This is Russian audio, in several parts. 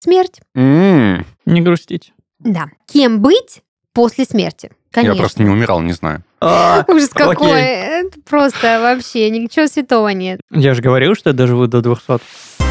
Смерть. М, Не грустить. Да. Кем быть после смерти? Я Конечно. просто не умирал, не знаю. А, Ужас окей. какой. Это просто вообще ничего святого нет. Я же говорил, что я доживу до 200.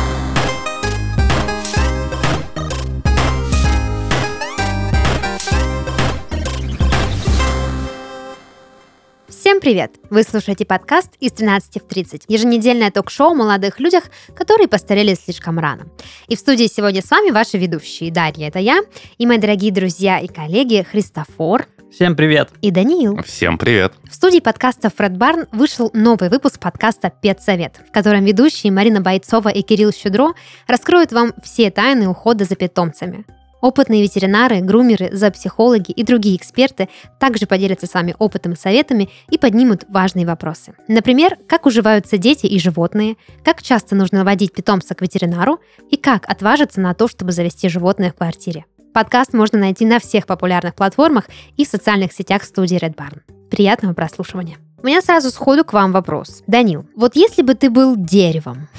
Всем привет! Вы слушаете подкаст «Из 13 в 30» еженедельное ток-шоу о молодых людях, которые постарели слишком рано. И в студии сегодня с вами ваши ведущие Дарья, это я, и мои дорогие друзья и коллеги Христофор Всем привет. и Даниил. Всем привет. В студии подкаста Фред Барн вышел новый выпуск подкаста «Педсовет», в котором ведущие Марина Бойцова и Кирилл Щедро раскроют вам все тайны ухода за питомцами. Опытные ветеринары, грумеры, зоопсихологи и другие эксперты также поделятся с вами опытом и советами и поднимут важные вопросы. Например, как уживаются дети и животные, как часто нужно водить питомца к ветеринару и как отважиться на то, чтобы завести животное в квартире. Подкаст можно найти на всех популярных платформах и в социальных сетях студии Red Barn. Приятного прослушивания. У меня сразу сходу к вам вопрос. Данил, вот если бы ты был деревом,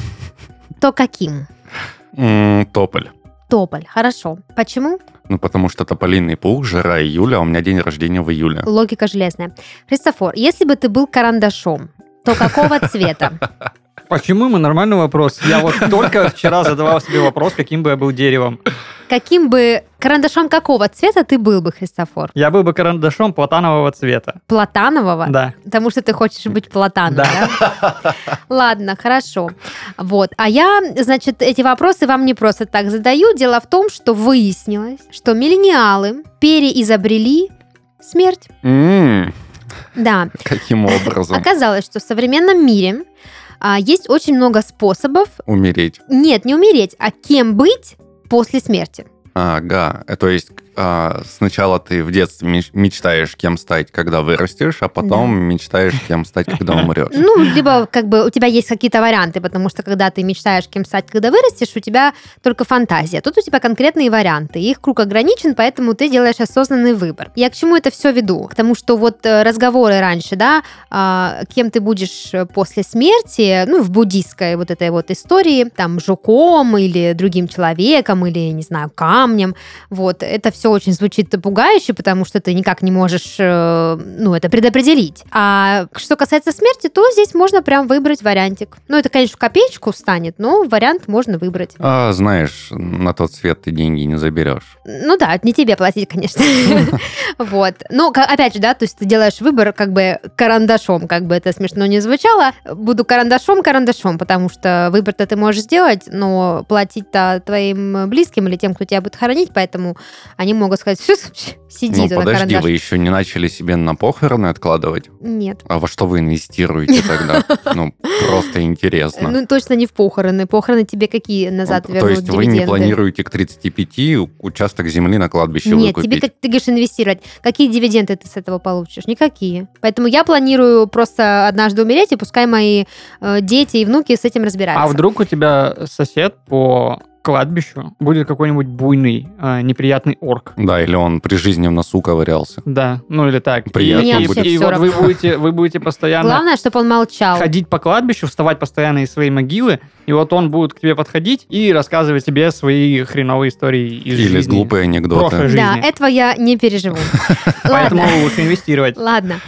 то каким? Тополь. Тополь, хорошо. Почему? Ну, потому что тополиный пух, жара июля, а у меня день рождения в июле. Логика железная. Христофор, если бы ты был карандашом, то какого цвета? Почему мы нормальный вопрос? Я вот только вчера задавал себе вопрос, каким бы я был деревом. Каким бы карандашом какого цвета ты был бы, Христофор? Я был бы карандашом платанового цвета. Платанового? Да. Потому что ты хочешь быть платаном, Да. да? Ладно, хорошо. Вот. А я, значит, эти вопросы вам не просто так задаю. Дело в том, что выяснилось, что миллениалы переизобрели смерть. М, Да. Каким образом? Оказалось, что в современном мире а, есть очень много способов, Умереть. нет, не умереть, а кем быть после смерти. Ага, то есть а, сначала ты в детстве меч- мечтаешь, кем стать, когда вырастешь, а потом мечтаешь, кем стать, когда умрешь. Ну, либо как бы у тебя есть какие-то варианты, потому что когда ты мечтаешь, кем стать, когда вырастешь, у тебя только фантазия. Тут у тебя конкретные варианты. Их круг ограничен, поэтому ты делаешь осознанный выбор. Я к чему это все веду? К тому, что вот э, разговоры раньше, да, а, кем ты будешь э, после смерти, ну, в буддийской вот этой вот истории, там, жуком или другим человеком, или, не знаю, камнем, вот, это все очень звучит пугающе, потому что ты никак не можешь, э, ну, это предопределить. А что касается смерти, то здесь можно прям выбрать вариантик. Ну, это, конечно, копеечку станет, но вариант можно выбрать. А, знаешь, на тот свет ты деньги не заберешь. Ну да, не тебе платить, конечно. Вот. Но, опять же, да, то есть ты делаешь выбор как бы карандашом, как бы это смешно не звучало. Буду карандашом, карандашом, потому что выбор-то ты можешь сделать, но платить-то твоим близким или тем, кто тебя будет хоронить, поэтому они могут сказать, «Фу, сиди Ну, подожди, карандаш. вы еще не начали себе на похороны откладывать? Нет. А во что вы инвестируете тогда? Ну, просто интересно. Ну, точно не в похороны. Похороны тебе какие назад То вернут есть вы не планируете к 35 участок земли на кладбище Нет, тебе, ты говоришь, инвестировать. Какие дивиденды ты с этого получишь? Никакие. Поэтому я планирую просто однажды умереть, и пускай мои э, дети и внуки с этим разбираются. А вдруг у тебя сосед по кладбищу будет какой-нибудь буйный, э, неприятный орк? Да, или он при жизни в носу ковырялся. Да, ну или так. Приятно и, будет. и Всё вот вы будете, вы будете постоянно Главное, чтобы он молчал. ходить по кладбищу, вставать постоянно из своей могилы, и вот он будет к тебе подходить и рассказывать тебе свои хреновые истории из Или жизни. глупые анекдоты. Да, этого я не переживу. Поэтому лучше инвестировать. Ладно.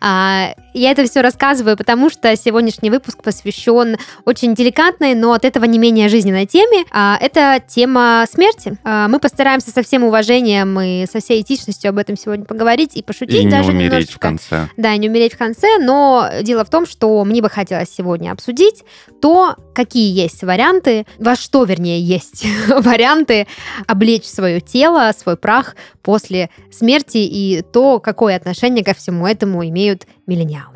А, я это все рассказываю, потому что сегодняшний выпуск посвящен очень деликатной, но от этого не менее жизненной теме. А, это тема смерти. А, мы постараемся со всем уважением и со всей этичностью об этом сегодня поговорить и пошутить И не даже умереть в немножечко. конце. Да, и не умереть в конце, но дело в том, что мне бы хотелось сегодня обсудить то, какие есть варианты, во что, вернее, есть варианты облечь свое тело, свой прах после смерти и то, какое отношение ко всему этому имеют миллениалы.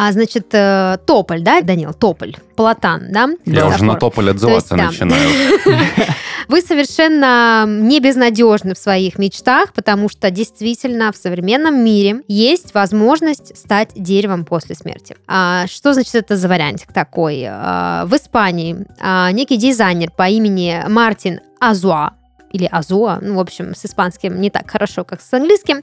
А, значит, э, тополь, да, Данил, тополь, платан, да? Я уже на тополь отзываться То есть, начинаю. Вы совершенно не безнадежны в своих мечтах, потому что действительно в современном мире есть возможность стать деревом после смерти. А, что значит это за вариантик такой? А, в Испании а, некий дизайнер по имени Мартин Азуа или Азуа, ну, в общем, с испанским не так хорошо, как с английским,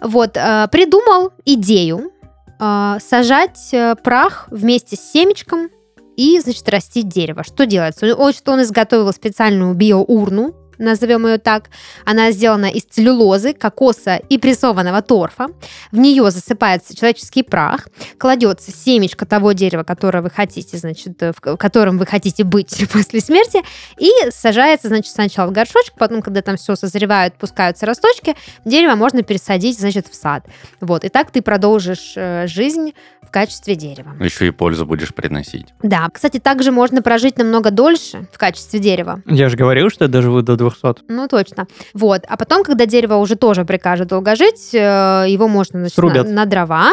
вот, а, придумал идею а, сажать э, прах вместе с семечком и, значит, растить дерево. Что делается? Он, он изготовил специальную биоурну, назовем ее так. Она сделана из целлюлозы, кокоса и прессованного торфа. В нее засыпается человеческий прах, кладется семечко того дерева, которое вы хотите, значит, в котором вы хотите быть после смерти, и сажается, значит, сначала в горшочек, потом, когда там все созревает, пускаются росточки, дерево можно пересадить, значит, в сад. Вот, и так ты продолжишь э, жизнь в качестве дерева. Еще и пользу будешь приносить. Да, кстати, также можно прожить намного дольше в качестве дерева. Я же говорил, что я доживу до 200. Ну, точно. Вот. А потом, когда дерево уже тоже прикажет долго жить, э, его можно значит, на, на дрова,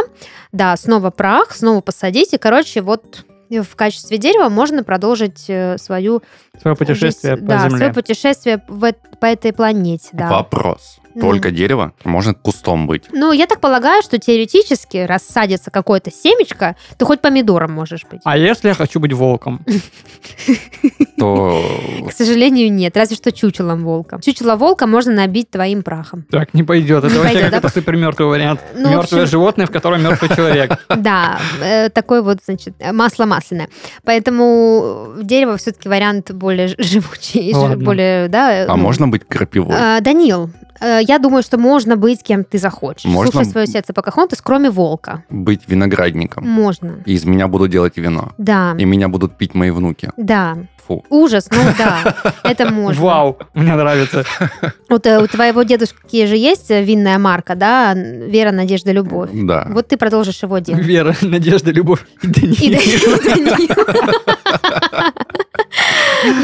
да, снова прах, снова посадить, и, короче, вот в качестве дерева можно продолжить э, свою Свое путешествие жизнь, по да, земле. свое путешествие в по этой планете, да. Вопрос. Только дерево? Можно кустом быть. Ну, я так полагаю, что теоретически, раз садится какое-то семечко, то хоть помидором можешь быть. А если я хочу быть волком? То К сожалению, нет, разве что чучелом волка. Чучело волка можно набить твоим прахом. Так, не пойдет. Это вообще пойдет, да? какой-то супер мертвый вариант. Ну, Мертвое животное, в котором мертвый человек. Да, э, такой вот, значит, масло масляное. Поэтому дерево все-таки вариант более живучий, более, да. А ну, можно быть крапивой? э, Данил, я думаю, что можно быть кем ты захочешь. Можно- Слушай свое сердце, Покахонтас, кроме волка. Быть виноградником. Можно. И из меня будут делать вино. Да, И меня будут пить мои внуки. да. Фу. Ужас, ну да, это можно. Вау, мне нравится. Вот э, у твоего дедушки же есть э, винная марка, да? Вера, Надежда, Любовь. Да. Вот ты продолжишь его делать. Вера, Надежда, Любовь и Даниил.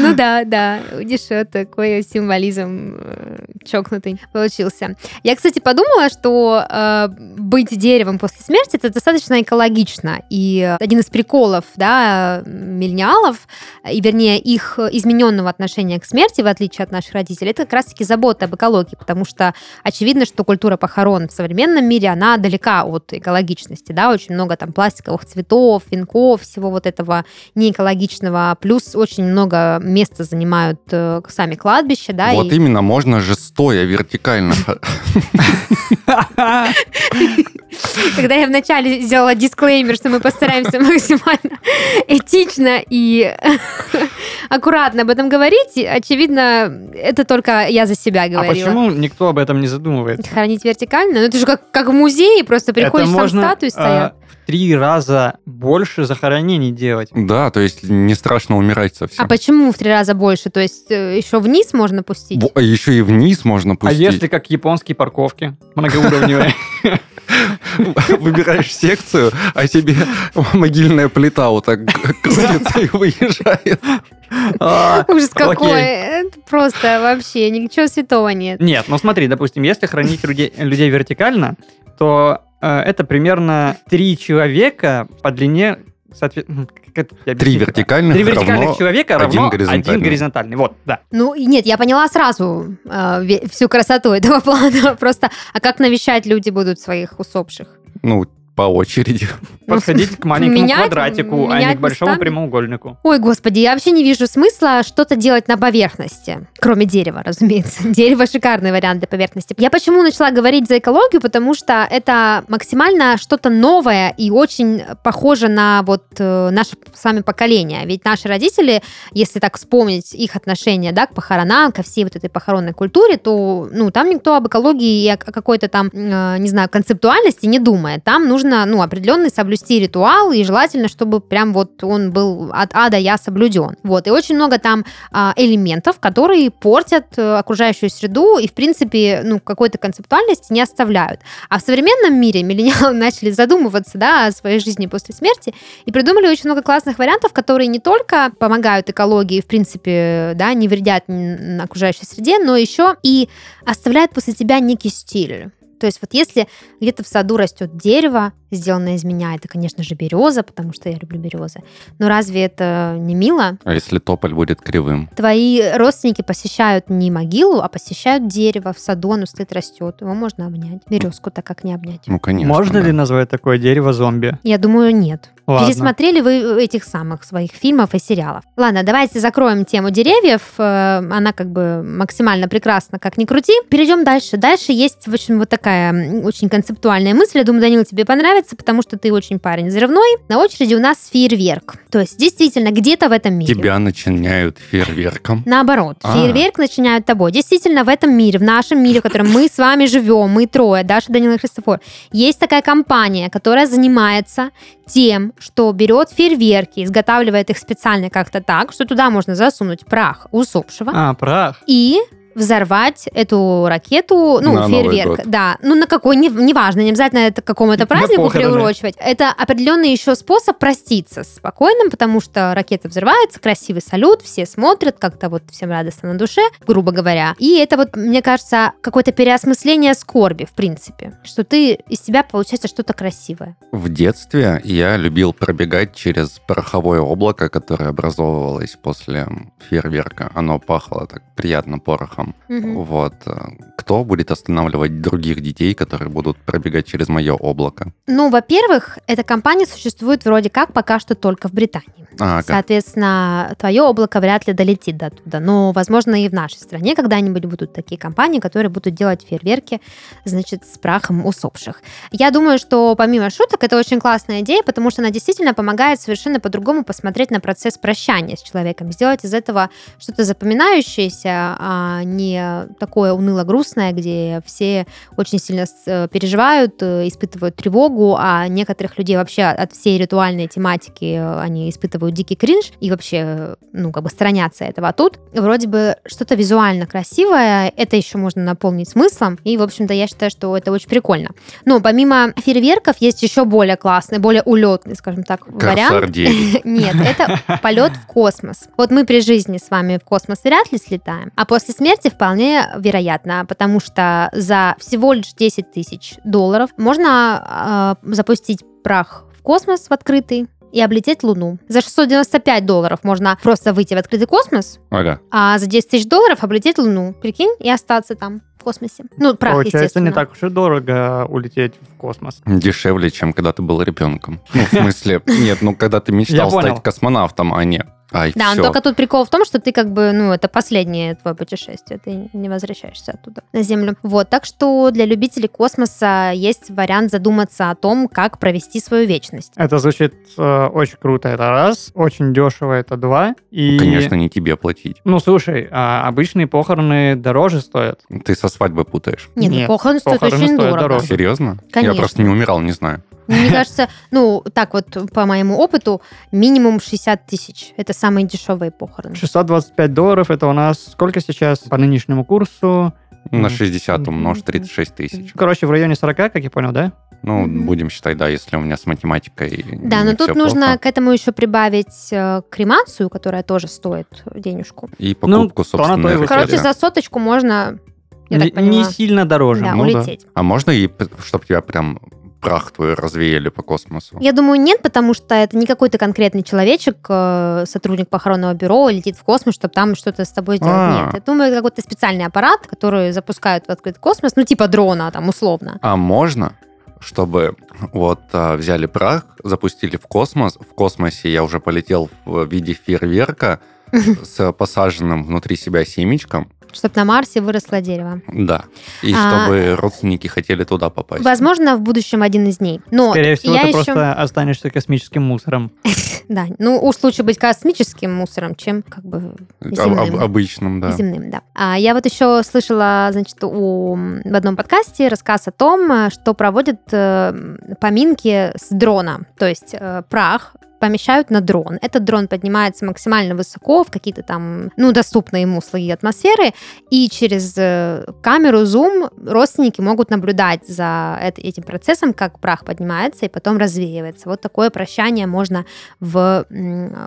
Ну да, да. Видишь, такой символизм э, чокнутый получился. Я, кстати, подумала, что э, быть деревом после смерти это достаточно экологично. И один из приколов, да, миллениалов, и вернее их измененного отношения к смерти, в отличие от наших родителей, это как раз-таки забота об экологии, потому что очевидно, что культура похорон в современном мире, она далека от экологичности, да, очень много там пластиковых цветов, венков, всего вот этого неэкологичного, плюс очень много места занимают э, сами кладбища, да, вот и- именно, можно же стоя вертикально. Когда я вначале сделала дисклеймер, что мы постараемся максимально этично и аккуратно об этом говорить, очевидно, это только я за себя А говорила. почему никто об этом не задумывается? Хоронить вертикально? Ну, это же как, как в музее, просто приходишь, Это там можно статуи стоят. а, в три раза больше захоронений делать. Да, то есть не страшно умирать А совсем. почему в три раза больше? То есть э, еще вниз можно пустить? Во, а еще и вниз можно А пустить. Если как японские парковки, многоуровневые? Выбираешь секцию, а тебе могильная плита вот так крутится и выезжает. А, Ужас какой! Это просто вообще ничего святого нет. Нет, ну смотри, допустим, если хранить людей, людей вертикально, то э, это примерно три человека по длине, я Три вертикальных Три вертикальных равно человека один равно горизонтальный. один горизонтальный. Вот, да. Ну, и нет, я поняла сразу э, всю красоту этого плана. Просто, а как навещать люди будут своих усопших? Ну, по очереди. Подходить к маленькому менять- квадратику, а не менять к большому местами? прямоугольнику. Ой, господи, я вообще не вижу смысла что-то делать на поверхности. Кроме дерева, разумеется. Дерево шикарный вариант для поверхности. Я почему начала говорить за экологию? Потому что это максимально что-то новое и очень похоже на вот э, наше с вами поколение. Ведь наши родители, если так вспомнить их отношение да, к похоронам, ко всей вот этой похоронной культуре, то ну, там никто об экологии и о о какой-то там, э, не знаю, концептуальности не думает. Там нужно ну, определенный соблюсти ритуал, и желательно, чтобы прям вот он был от А до Я соблюден. Вот. И очень много там а, элементов, которые портят э, окружающую среду и, в принципе, ну, какой-то концептуальности не оставляют. А в современном мире миллениалы начали задумываться да, о своей жизни после смерти и придумали очень много классных вариантов, которые не только помогают экологии, в принципе, да, не вредят окружающей среде, но еще и оставляют после себя некий стиль. То есть вот если где-то в саду растет дерево, сделанное из меня, это, конечно же, береза, потому что я люблю березы. Но разве это не мило? А если тополь будет кривым? Твои родственники посещают не могилу, а посещают дерево в саду, оно стоит, растет. Его можно обнять. Березку так как не обнять. Ну, конечно. Можно да. ли назвать такое дерево зомби? Я думаю, нет. Ладно. Пересмотрели вы этих самых своих фильмов и сериалов. Ладно, давайте закроем тему деревьев. Э, Она как бы максимально прекрасна, как ни крути. Перейдем дальше. Дальше есть, в общем, вот такая очень концептуальная мысль. Я думаю, Данил, тебе понравится, потому что ты очень парень взрывной. На очереди у нас фейерверк. То есть, действительно, где-то в этом мире. Тебя начиняют фейерверком. Наоборот, А. фейерверк начиняют тобой. Действительно, в этом мире, в нашем мире, в котором мы с вами живем, мы трое, Даша, Данила и Христофор, есть такая компания, которая занимается тем, что берет фейерверки, изготавливает их специально как-то так, что туда можно засунуть прах усопшего А, прах. и взорвать эту ракету, ну, На фейерверк, да, ну, на какой, не, неважно, не обязательно это к какому-то празднику приурочивать. Это определенный еще способ проститься с покойным, потому что ракета взрывается, красивый салют, все смотрят, как-то вот всем радостно на душе, грубо говоря. И это вот, мне кажется, какое-то переосмысление скорби, в принципе, что ты из тебя получается что-то красивое. В детстве я любил пробегать через пороховое облако, которое образовывалось после фейерверка. Оно пахло так приятно порохом. Мгм. Вот. э, Кто будет останавливать других детей, которые будут пробегать через мое облако? Ну, во-первых, эта компания существует вроде как пока что только в Британии. А, как? Соответственно, твое облако вряд ли долетит до туда. Но, возможно, и в нашей стране когда-нибудь будут такие компании, которые будут делать фейерверки, значит, с прахом усопших. Я думаю, что помимо шуток, это очень классная идея, потому что она действительно помогает совершенно по-другому посмотреть на процесс прощания с человеком, сделать из этого что-то запоминающееся, а не такое уныло-грустное, где все очень сильно э, переживают, э, испытывают тревогу, а некоторых людей вообще от всей ритуальной тематики э, они испытывают дикий кринж и вообще, ну, как бы сторонятся этого. А тут вроде бы что-то визуально красивое, это еще можно наполнить смыслом, и, в общем-то, я считаю, что это очень прикольно. Но помимо фейерверков есть еще более классный, более улетный, скажем так, вариант. Корсар 9. Нет, это полет в космос. Вот мы при жизни с вами в космос вряд ли слетаем, а после смерти вполне вероятно, потому что за всего лишь 10 тысяч долларов можно э, запустить прах в космос в открытый и облететь Луну. За 695 долларов можно просто выйти в открытый космос, Ага. а за 10 тысяч долларов облететь Луну. Прикинь, и остаться там в космосе. Ну, прах, Получается, не так уж и дорого улететь в космос. Дешевле, чем когда ты был ребенком. Ну, в смысле, нет, ну, когда ты мечтал стать космонавтом, а не... Ай, Да, но все. только тут прикол в том, что ты как бы, ну, это последнее твое путешествие, ты не возвращаешься оттуда на Землю. Вот, так что для любителей космоса есть вариант задуматься о том, как провести свою вечность. Это звучит э, очень круто, это раз. Очень дешево, это два. И... Конечно, не тебе платить. Ну, слушай, а обычные похороны дороже стоят. Ты со свадьбы путаешь. Нет, ну, Нет, похороны стоят похороны очень стоят дорого. дороже. Серьезно? Конечно. Я просто не умирал, не знаю. Мне кажется, ну, так вот, по моему опыту, минимум 60 тысяч. Это самые дешевые похороны. 625 долларов, это у нас сколько сейчас по нынешнему курсу? На Мгм. 60 умножь 36 тысяч. Короче, в районе 40, как я понял, да? Ну, будем считать, да, если у меня с математикой Да, но тут всё нужно плохо. к этому еще прибавить э, кремацию, которая тоже стоит денежку. И Ну, покупку, то на то и собственно. Короче, за соточку можно, я не, так поняла, не сильно дороже. да, ну да. улететь. А можно и, чтобы тебя прям прах твой развеяли по космосу? Я думаю, нет, потому что это не какой-то конкретный человечек, э, сотрудник похоронного бюро, летит в космос, чтобы там что-то с тобой сделать. А. Нет, я думаю, это какой-то специальный аппарат, который запускают в открытый космос, ну, типа дрона, там, условно. А можно, чтобы вот а, взяли прах, запустили в космос, в космосе я уже полетел в виде фейерверка с посаженным внутри себя семечком, Чтобы на Марсе выросло дерево. да, и А. чтобы родственники хотели туда попасть. Возможно, в будущем один из дней. Но Скорее всего, я ты еще... просто останешься космическим мусором. Да, ну уж лучше быть космическим мусором, чем как бы об- земным. обычным, да. Земным, да. А я вот еще слышала, значит, у, в одном подкасте рассказ о том, э, что проводят э, поминки с дрона. То есть э, прах помещают на дрон. Этот дрон поднимается максимально высоко в какие-то там, ну, доступные ему слои атмосферы, и через э, камеру зум родственники могут наблюдать за эт- этим процессом, как прах поднимается и потом развеивается. Вот такое прощание можно в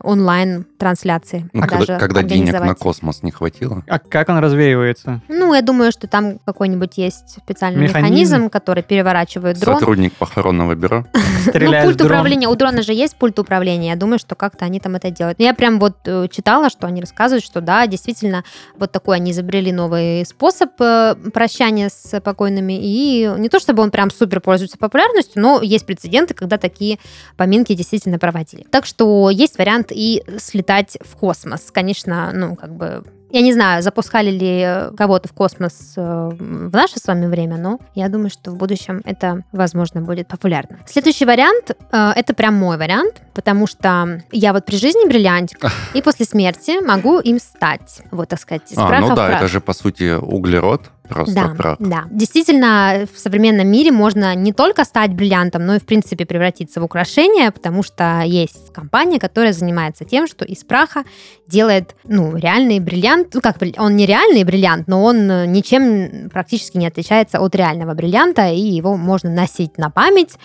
онлайн-трансляции Ну, даже когда, когда денег на космос не хватило. А как он развеивается? Ну, я думаю, что там какой-нибудь есть специальный Механизм? механизм, который переворачивает дрон. Сотрудник похоронного бюро. Ну, пульт управления. У дрона же есть пульт управления. Я думаю, что как-то они там это делают. Но Я прям вот э, читала, что они рассказывают, что да, действительно, вот такой они изобрели новый способ э, прощания с покойными. И не то, чтобы он прям супер пользуется популярностью, но есть прецеденты, когда такие поминки действительно проводили. Так что есть вариант и слетать в космос. Конечно, ну, как бы Я не знаю, запускали ли кого-то в космос э, в наше с вами время, но я думаю, что в будущем это, возможно, будет популярно. Следующий вариант э, — это прям мой вариант, потому что я вот при жизни бриллиантик, и после смерти могу им стать. Вот, так сказать, из А, ну да, это же, по сути, углерод, просто Да, прах. да. Действительно, в современном мире можно не только стать бриллиантом, но и, в принципе, превратиться в украшение, потому что есть компания, которая занимается тем, что из праха делает, ну, реальный бриллиант. Ну, как, он не реальный бриллиант, но он э, ничем практически не отличается от реального бриллианта, и его можно носить на память,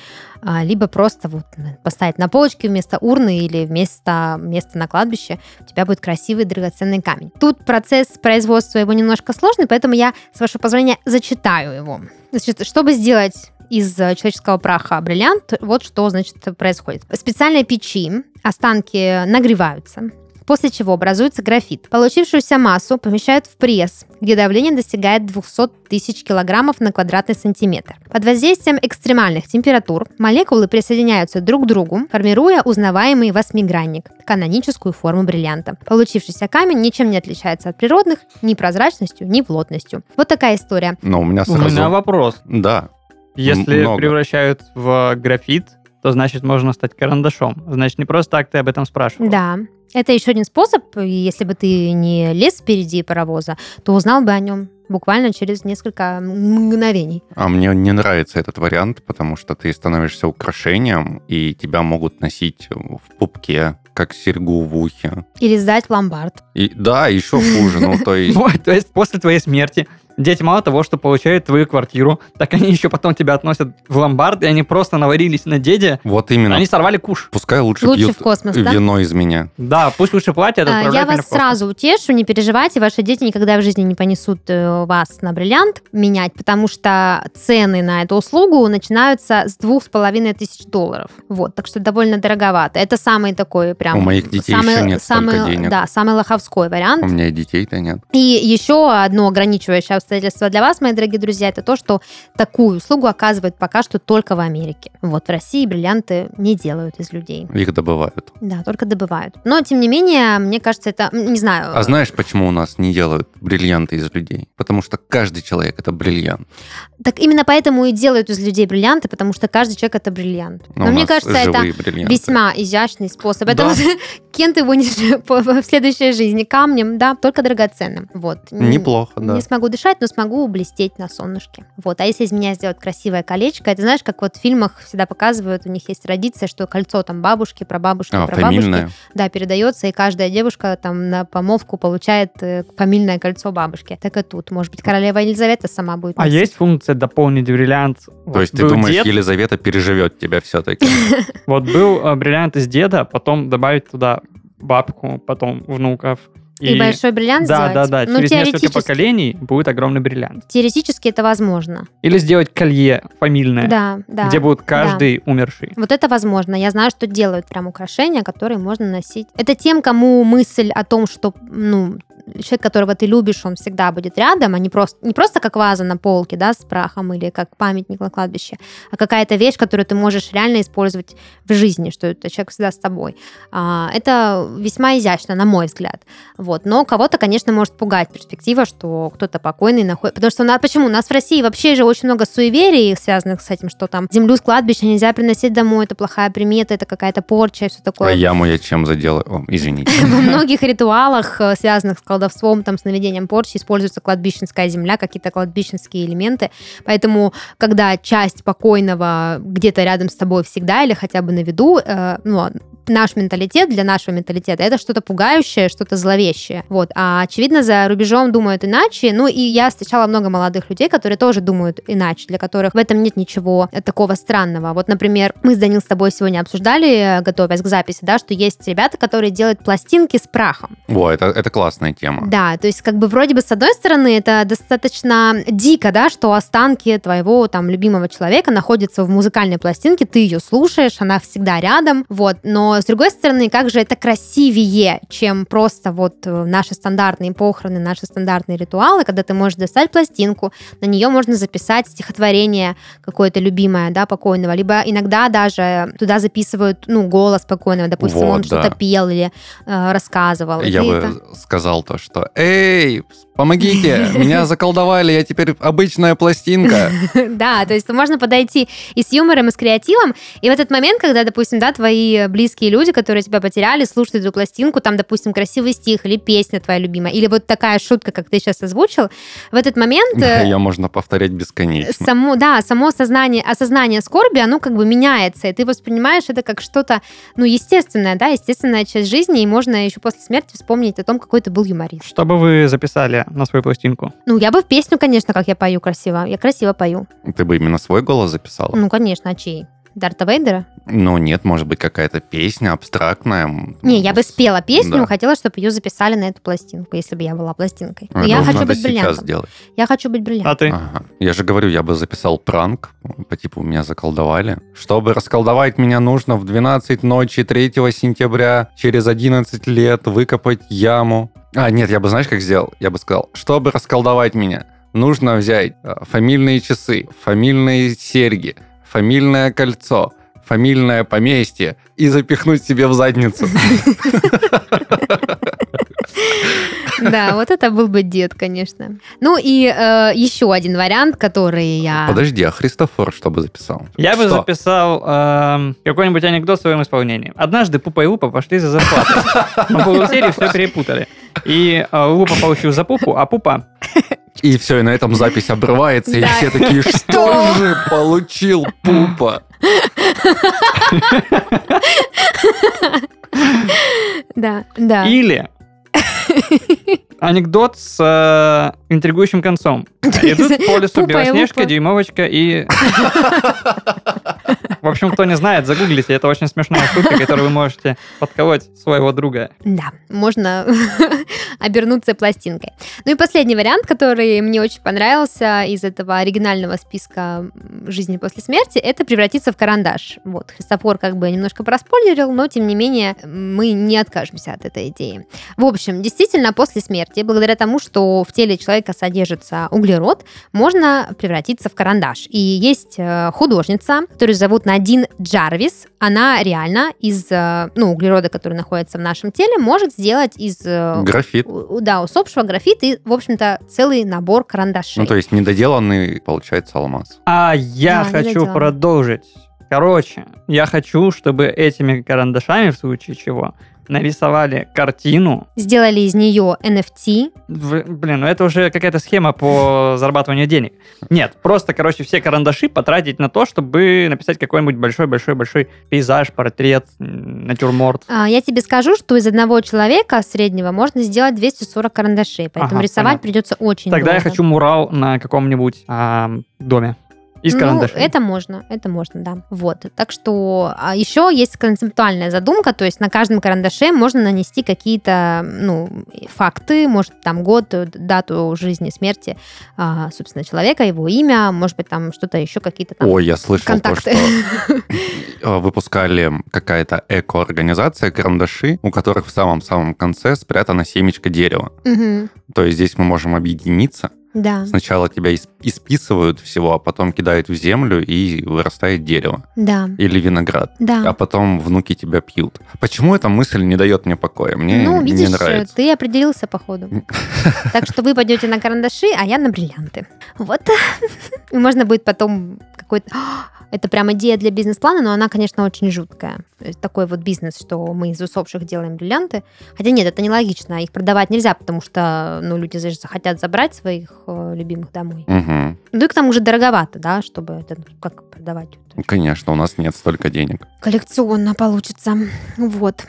либо просто вот поставить на полочке вместо урны или вместо места на кладбище, у тебя будет красивый драгоценный камень. Тут процесс производства его немножко сложный, поэтому я, с вашего позволения, зачитаю его. Значит, чтобы сделать из человеческого праха бриллиант, вот что, значит, происходит. В специальной печи останки нагреваются, после чего образуется графит. Получившуюся массу помещают в пресс, где давление достигает 200 тысяч килограммов на квадратный сантиметр. Под воздействием экстремальных температур молекулы присоединяются друг к другу, формируя узнаваемый восьмигранник, каноническую форму бриллианта. Получившийся камень ничем не отличается от природных ни прозрачностью, ни плотностью. Вот такая история. Но у меня У меня сразу... вопрос. Да, Если много. превращают в графит, то значит можно стать карандашом. Значит, не просто так ты об этом спрашивал. Да. Это еще один способ, и если бы ты не лез впереди паровоза, то узнал бы о нем буквально через несколько мгновений. А мне не нравится этот вариант, потому что ты становишься украшением, и тебя могут носить в пупке, как серьгу в ухе. Или сдать в ломбард. И да, еще хуже. Ну, то есть... То есть после твоей смерти дети мало того, что получают твою квартиру, так они еще потом тебя относят в ломбард, и они просто наварились на деде, Вот именно. они сорвали куш. Пускай лучше, Лучше пьют в космос, да? вино из меня. Да, пусть лучше платят, А, Я вас сразу утешу, не переживайте, ваши дети никогда в жизни не понесут э, вас на бриллиант менять, потому что цены на эту услугу начинаются с двух с половиной тысяч долларов. Вот, так что довольно дороговато. Это самый такой прям... У моих детей самый, еще нет самый, денег. Да, самый лоховской вариант. У меня и детей-то нет. И еще одно ограничивающее обстоятельство для вас, мои дорогие друзья, это то, что такую услугу оказывают пока что только в Америке. Вот в России бриллианты не делают из людей. Их добывают. Да, только добывают. Но, тем не менее, мне кажется, это, не знаю... А знаешь, почему у нас не делают бриллианты из людей? Потому что каждый человек это бриллиант. Так именно поэтому и делают из людей бриллианты, потому что каждый человек это бриллиант. Но Но, мне кажется, это бриллианты. весьма изящный способ. Да. Это вот кем ты будешь по- в следующей жизни? Камнем, да, только драгоценным. Вот. Неплохо, да. Не смогу дышать, но смогу блестеть на солнышке. Вот. А если из меня сделать красивое колечко, это знаешь, как вот в фильмах всегда показывают, у них есть традиция, что кольцо там бабушки, прабабушки, А, прабабушки, фамильная. да, передается, и каждая девушка там на помолвку получает э, фамильное кольцо бабушки. Так и тут. Может быть, королева Елизавета сама будет А носить. есть функция дополнить бриллиант? То Вот есть ты думаешь, дед, Елизавета переживет тебя все-таки? Вот был э, бриллиант из деда, потом добавить туда бабку, потом внуков. И, большой бриллиант Да, сделать? да, да. Ну, Через несколько поколений будет огромный бриллиант. теоретически это возможно. Или сделать колье фамильное, Да, да. где будет каждый умерший. Вот это возможно. Я знаю, что делают прям украшения, которые можно носить. Это тем, кому мысль о том, что ну, человек, которого ты любишь, он всегда будет рядом, а не просто, не просто как ваза на полке, да, с прахом или как памятник на кладбище, а какая-то вещь, которую ты можешь реально использовать в жизни, что это человек всегда с тобой. А, это весьма изящно, на мой взгляд. Вот. Но кого-то, конечно, может пугать перспектива, что кто-то покойный находит. Потому что у нас, почему? У нас в России вообще же очень много суеверий, связанных с этим, что там землю с кладбища нельзя приносить домой, это плохая примета, это какая-то порча и все А такое. яму я чем заделаю? О, извините. Во многих ритуалах, э, связанных с колдовством, там, с наведением порчи, используется кладбищенская земля, какие-то кладбищенские элементы. Поэтому, когда часть покойного где-то рядом с тобой всегда или хотя бы на виду, э, ну, наш менталитет, для нашего менталитета, это что-то пугающее, что-то зловещее. Вот. А очевидно, за рубежом думают иначе. Ну, и я встречала много молодых людей, которые тоже думают иначе, для которых в этом нет ничего э, такого странного. Вот, например, мы с Данил с тобой сегодня обсуждали, э, готовясь к записи, да, что есть ребята, которые делают пластинки с прахом. Во, это, это классная тема. Да, то есть как бы вроде бы с одной стороны это достаточно дико, да, что останки твоего там любимого человека находятся в музыкальной пластинке, ты ее слушаешь, она всегда рядом, вот, но Но, с другой стороны, как же это красивее, чем просто вот э, наши стандартные похороны, наши стандартные ритуалы, когда ты можешь достать пластинку, на нее можно записать стихотворение какое-то любимое, да, покойного, либо иногда даже туда записывают, ну, голос покойного, допустим, Вот, он да. что-то пел или э, рассказывал. Я бы это- сказал то, что «Эй, помогите, меня заколдовали, я теперь обычная пластинка». Да, то есть можно подойти и с юмором, и с креативом. И в этот момент, когда, допустим, да, твои близкие люди, которые тебя потеряли, слушают эту пластинку, там, допустим, красивый стих или песня твоя любимая, или вот такая шутка, как ты сейчас озвучил, в этот момент э, Ее можно повторять бесконечно. само, да, само сознание, осознание скорби, оно как бы меняется, и ты воспринимаешь это как что-то, ну, естественное, да, естественная часть жизни, и можно еще после смерти вспомнить о том, какой ты был юморист. Что бы вы записали на свою пластинку? Ну, я бы в песню, конечно, как я пою красиво. Я красиво пою. Ты бы именно свой голос записала? Ну, конечно, а чей? Дарта Вейдера? Ну, нет, может быть, какая-то песня абстрактная. Не, я бы спела песню, да. хотела, чтобы ее записали на эту пластинку, если бы я была пластинкой. Но Это я уж хочу надо быть сейчас бриллиантом. сделать. Я хочу быть бриллиантом. А ты? Ага. Я же говорю, я бы записал пранк, по типу меня заколдовали. Чтобы расколдовать меня, нужно в 12 ночи 3 сентября через 11 лет выкопать яму. А, нет, я бы, знаешь, как сделал? Я бы сказал, чтобы расколдовать меня, нужно взять э, фамильные часы, фамильные серьги, фамильное кольцо, фамильное поместье и запихнуть себе в задницу. Да, вот это был бы дед, конечно. Ну и э, еще один вариант, который я... Подожди, а Христофор что бы записал? Я бы Что? записал эм, какой-нибудь анекдот в своем исполнении. Однажды Пупа и Лупа пошли за зарплатой. Но бухгалтерии все перепутали. И э, Лупа получил за Пупу, а Пупа... И все, и на этом запись обрывается, и все такие, что же получил Пупа? Да, да. Или анекдот с э, интригующим концом. Идут по лесу Белоснежка. Дюймовочка и... В общем, кто не знает, загуглите. Это очень смешная шутка, которую вы можете подколоть своего друга. Да, можно обернуться пластинкой. Ну и последний вариант, который мне очень понравился из этого оригинального списка жизни после смерти, это превратиться в карандаш. Вот, Христофор как бы немножко проспойлерил, но тем не менее мы не откажемся от этой идеи. В общем, действительно, после смерти, благодаря тому, что в теле человека содержится углерод, можно превратиться в карандаш. И есть э, художница, которую зовут Надин Джарвис. Она реально из э, ну, углерода, который находится в нашем теле, может сделать из э, Графит. да, усопшего графит и, в общем-то, целый набор карандашей. Ну, то есть недоделанный, получается, алмаз. А я Да, хочу продолжить. Короче, я хочу, чтобы этими карандашами, в случае чего, нарисовали картину. Сделали из нее NFT. В- блин, ну это уже какая-то схема по зарабатыванию денег. Нет, просто, короче, все карандаши потратить на то, чтобы написать какой-нибудь большой-большой-большой пейзаж, портрет, натюрморт. А, я тебе скажу, что из одного человека среднего можно сделать 240 карандашей, поэтому Ага, рисовать понятно. придется очень Тогда я долго. хочу мурал на каком-нибудь ам, доме. Из ну, это можно, это можно, да. Вот. Так что а еще есть концептуальная задумка, то есть на каждом карандаше можно нанести какие-то, ну, факты, может, там год, э, дату жизни, смерти, а, собственно, человека, его имя, может быть, там что-то еще, какие-то там Ой, я слышал то, контакты. что э, выпускали какая-то эко-организация карандаши, у которых в самом-самом конце спрятана семечко дерева. То есть здесь мы можем объединиться. Да, Сначала тебя ис- исписывают всего, а потом кидают в землю, и вырастает дерево. да, Или виноград. А да. потом внуки тебя пьют. Почему эта мысль не дает мне покоя? Мне ну, не видишь, нравится. ты определился, походу. Так что вы пойдете на карандаши, а я на бриллианты. Вот. И можно будет потом какой-то... Это прям идея для бизнес-плана, но она, конечно, очень жуткая. Такой вот бизнес, что мы из усопших делаем бриллианты. Хотя нет, это нелогично. Их продавать нельзя, потому что ну, люди за- захотят забрать своих любимых домой. Мгм. Ну и к тому же дороговато, да, чтобы это как продавать. Ну, Конечно, у нас нет столько денег. Коллекционно получится. Вот.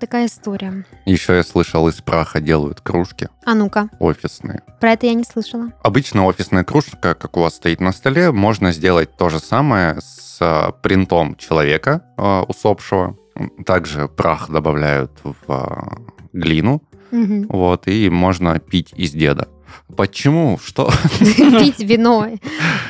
Такая история. Еще я слышал, из праха делают кружки А ну-ка, офисные. про это я не слышала. Обычно офисная кружка, как у вас стоит на столе, можно сделать то же самое с э, принтом человека э, усопшего. Также прах добавляют в э, глину, Мгм. вот, и можно пить из деда. Почему? Что? пить вино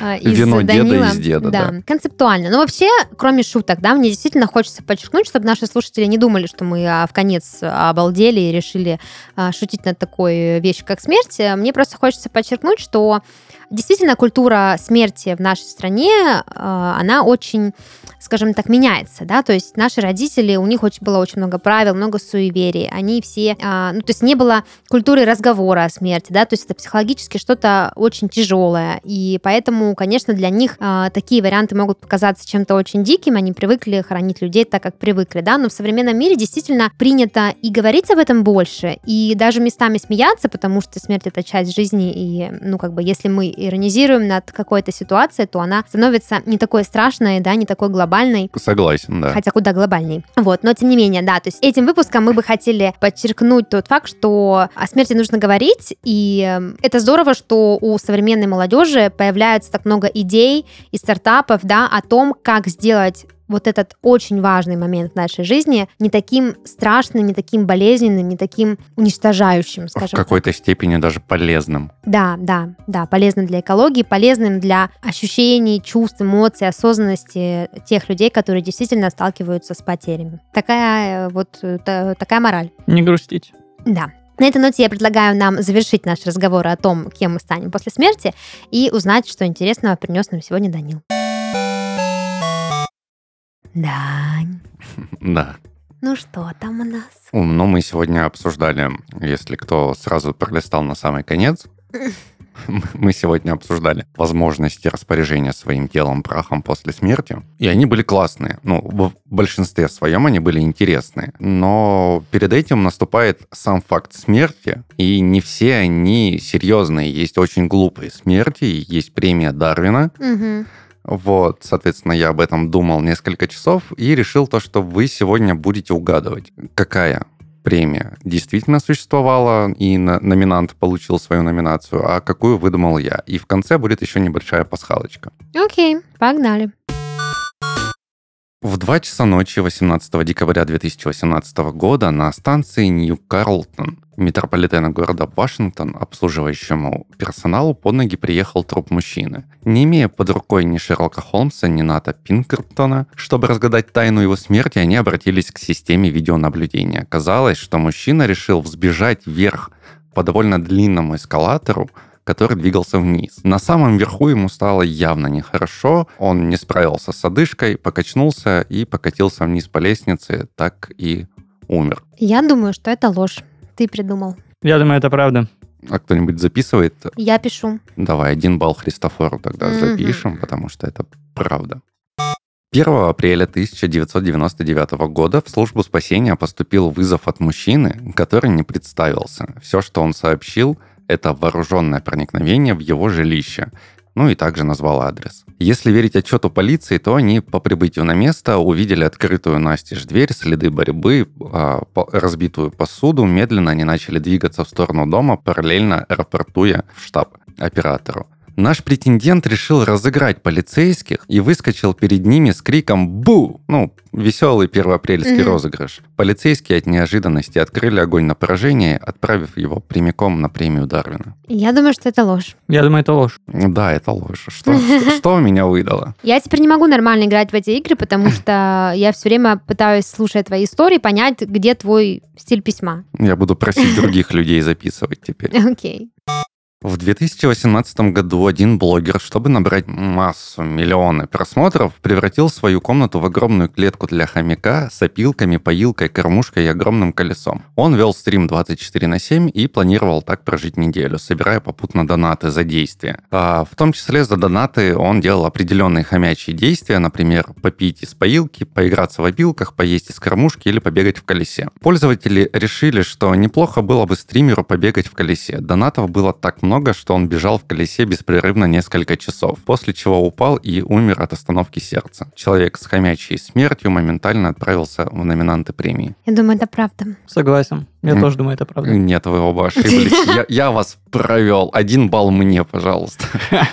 э, из Вино деда из деда, да. концептуально. Но вообще, кроме шуток, да, мне действительно хочется подчеркнуть, чтобы наши слушатели не думали, что мы а, в конец обалдели и решили а, шутить над такой вещью, как смерть. Мне просто хочется подчеркнуть, что действительно культура смерти в нашей стране, э, она очень, скажем так, меняется, да, то есть наши родители, у них очень было очень много правил, много суеверий, они все, а, ну, то есть не было культуры разговора о смерти, да, то есть это психологически что-то очень тяжелое, и поэтому, конечно, для них а, такие варианты могут показаться чем-то очень диким, они привыкли хоронить людей так, как привыкли, да, но в современном мире действительно принято и говорить об этом больше, и даже местами смеяться, потому что смерть это часть жизни, и, ну, как бы, если мы иронизируем над какой-то ситуацией, то она становится не такой страшной, да, не такой глобальной. Согласен, да. Хотя куда глобальней. Вот, но тем не менее, да, то есть этим выпуском мы бы хотели подчеркнуть тот факт, что о смерти нужно говорить, и эм, это здорово, что у современной молодежи появляется так много идей и стартапов, да, о том, как сделать вот этот очень важный момент в нашей жизни не таким страшным, не таким болезненным, не таким уничтожающим, скажем. В какой-то степени даже полезным. Да, да, да, полезным для экологии, полезным для ощущений, чувств, эмоций, осознанности тех людей, которые действительно сталкиваются с потерями. Такая э, вот э, та, такая мораль. Не грустить. Да. На этой ноте я предлагаю нам завершить наш разговор о том, кем мы станем после смерти, и узнать, что интересного принес нам сегодня Данил. Дань. Да. Ну что там у нас? Ну, мы сегодня обсуждали, если кто сразу пролистал на самый конец, мы сегодня обсуждали возможности распоряжения своим телом, прахом после смерти. И они были классные. Ну, в большинстве своем они были интересные. Но перед этим наступает сам факт смерти. И не все они серьезные. Есть очень глупые смерти. Есть премия Дарвина. Угу. Вот, соответственно, я об этом думал несколько часов и решил то, что вы сегодня будете угадывать, какая премия действительно существовала, и номинант получил свою номинацию, а какую выдумал я. И в конце будет еще небольшая пасхалочка. Окей, погнали. В 2 часа ночи 18 декабря 2018 года на станции Нью-Карлтон метрополитена города Вашингтон обслуживающему персоналу под ноги приехал труп мужчины. Не имея под рукой ни Шерлока Холмса, ни Ната Пинкертона, чтобы разгадать тайну его смерти, они обратились к системе видеонаблюдения. Казалось, что мужчина решил взбежать вверх по довольно длинному эскалатору, который двигался вниз. На самом верху ему стало явно нехорошо, он не справился с одышкой, покачнулся и покатился вниз по лестнице, так и умер. Я думаю, что это ложь. Ты придумал. Я думаю, это правда. А кто-нибудь записывает? Я пишу. Давай, один балл Христофору тогда mm-hmm. запишем, потому что это правда. 1 апреля 1999 года в службу спасения поступил вызов от мужчины, который не представился. Все, что он сообщил, это вооруженное проникновение в его жилище, ну и также назвал адрес. Если верить отчету полиции, то они по прибытию на место увидели открытую настежь дверь, следы борьбы, а, разбитую посуду. Медленно они начали двигаться в сторону дома, параллельно рапортуя в штаб оператору. Наш претендент решил разыграть полицейских и выскочил перед ними с криком «Бу!» Ну, веселый первоапрельский mm-hmm. розыгрыш. Полицейские от неожиданности открыли огонь на поражение, отправив его прямиком на премию Дарвина. Я думаю, что это ложь. Я думаю, это ложь. Да, это ложь. Что, что, меня выдало? Я теперь не могу нормально играть в эти игры, потому что я все время пытаюсь, слушая твои истории, понять, где твой стиль письма. Я буду просить других людей записывать теперь. Окей. В 2018 году один блогер, чтобы набрать массу, миллионы просмотров, превратил свою комнату в огромную клетку для хомяка с опилками, поилкой, кормушкой и огромным колесом. Он вел стрим 24 на 7 и планировал так прожить неделю, собирая попутно донаты за действия. А в том числе за донаты он делал определенные хомячие действия, например, попить из поилки, поиграться в опилках, поесть из кормушки или побегать в колесе. Пользователи решили, что неплохо было бы стримеру побегать в колесе. Донатов было так много, много, что он бежал в колесе беспрерывно несколько часов, после чего упал и умер от остановки сердца. Человек с хомячей смертью моментально отправился в номинанты премии. Я думаю, это правда. Согласен. Я тоже думаю, это правда. Нет, вы оба ошиблись. Я, я вас провел. Один балл мне, пожалуйста.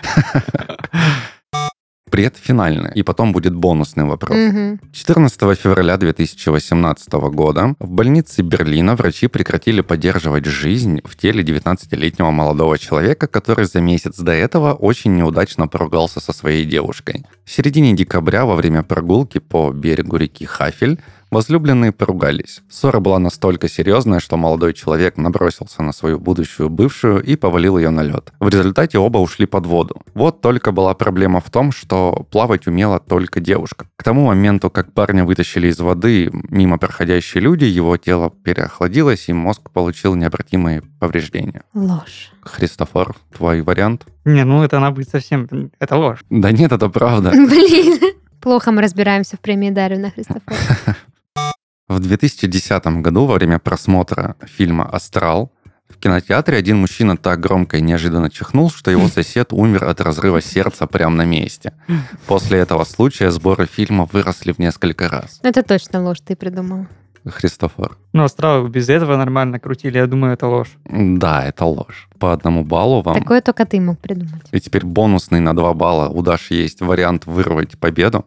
предфинальные. И потом будет бонусный вопрос. Мгм. 14 февраля 2018 года в больнице Берлина врачи прекратили поддерживать жизнь в теле 19-летнего молодого человека, который за месяц до этого очень неудачно поругался со своей девушкой. В середине декабря во время прогулки по берегу реки Хафель возлюбленные поругались. Ссора была настолько серьезная, что молодой человек набросился на свою будущую бывшую и повалил ее на лед. В результате оба ушли под воду. Вот только была проблема в том, что плавать умела только девушка. К тому моменту, как парня вытащили из воды, мимо проходящие люди, его тело переохладилось, и мозг получил необратимые повреждения. Ложь. Христофор, твой вариант? Не, ну это она будет совсем... Это ложь. Да нет, это правда. Блин. Плохо мы разбираемся в премии Дарвина Христофора. В 2010 году во время просмотра фильма «Астрал» в кинотеатре один мужчина так громко и неожиданно чихнул, что его сосед умер от разрыва сердца прямо на месте. После этого случая сборы фильма выросли в несколько раз. Это точно ложь ты придумал. Христофор. Ну, Астрал без этого нормально крутили, я думаю, это ложь. Да, это ложь. По одному баллу вам. Такое только ты мог придумать. И теперь бонусный на 2 балла. У Даши есть вариант вырвать победу.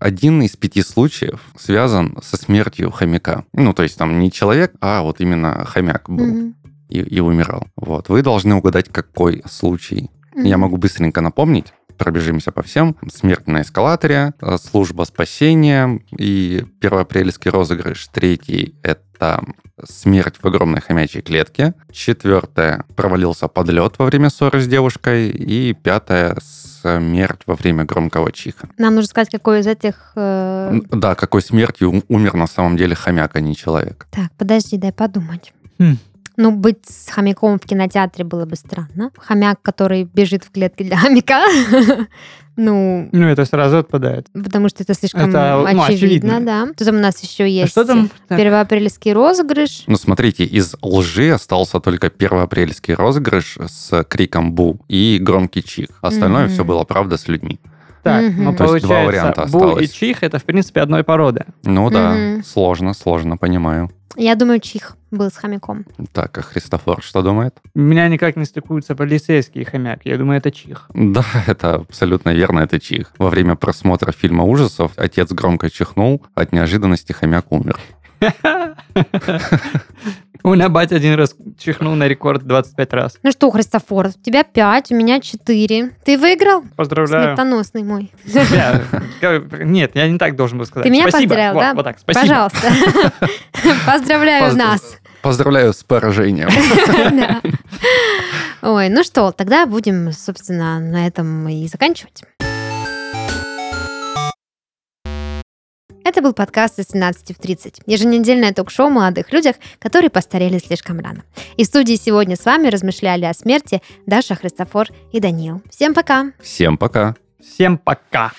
Один из пяти случаев связан со смертью хомяка. Ну, то есть там не человек, а вот именно хомяк был Мгм. и, и умирал. Вот. Вы должны угадать, какой случай. Я Мгм. могу быстренько напомнить. Пробежимся по всем. Смерть на эскалаторе, э, служба спасения и первоапрельский розыгрыш. Третий — это смерть в огромной хомячей клетке. Четвертое — провалился под лед во время ссоры с девушкой. И пятое — смерть во время громкого чиха. Нам нужно сказать, какой из этих... э, Да, какой смертью ум- умер на самом деле хомяк, а не человек. Так, подожди, дай подумать. Хм. Ну, быть с хомяком в кинотеатре было бы странно. Хомяк, который бежит в клетке для хомяка. Ну, Ну, это сразу отпадает. потому что это слишком Это, ну, очевидно, очевидно. да. Что там у нас еще А есть? что там? Первоапрельский розыгрыш. Ну, смотрите, из лжи остался только первоапрельский розыгрыш с криком «Бу» и громкий чих. Остальное Мгм. все было правда с людьми. Так, Мгм. ну То есть два получается, варианта Бу и осталось. Чих это, в принципе, одной породы. Ну да, Мгм. сложно, сложно, понимаю. Я думаю, чих был с хомяком. Так, а Христофор что думает? Меня никак не стыкуются полицейский и хомяк. Я думаю, это Чих. Да, это абсолютно верно, это чих. Во время просмотра фильма ужасов отец громко чихнул, от неожиданности хомяк умер. У меня батя один раз чихнул на рекорд 25 раз. Ну что, Христофор, у тебя пять, у меня четыре. Ты выиграл? Поздравляю. Сметоносный мой. Нет, я не так должен был сказать. Ты меня Спасибо. поздравил, Вот, да? Вот так, спасибо. Пожалуйста. Поздравляю Поздра- нас. Поздравляю с поражением. Ой, ну что, тогда будем, собственно, на этом и заканчивать. Это был подкаст из 17 в 30. Еженедельное ток-шоу о молодых людях, которые постарели слишком рано. И в студии сегодня с вами размышляли о смерти Даша, Христофор и Даниил. Всем пока! Всем пока. Всем пока.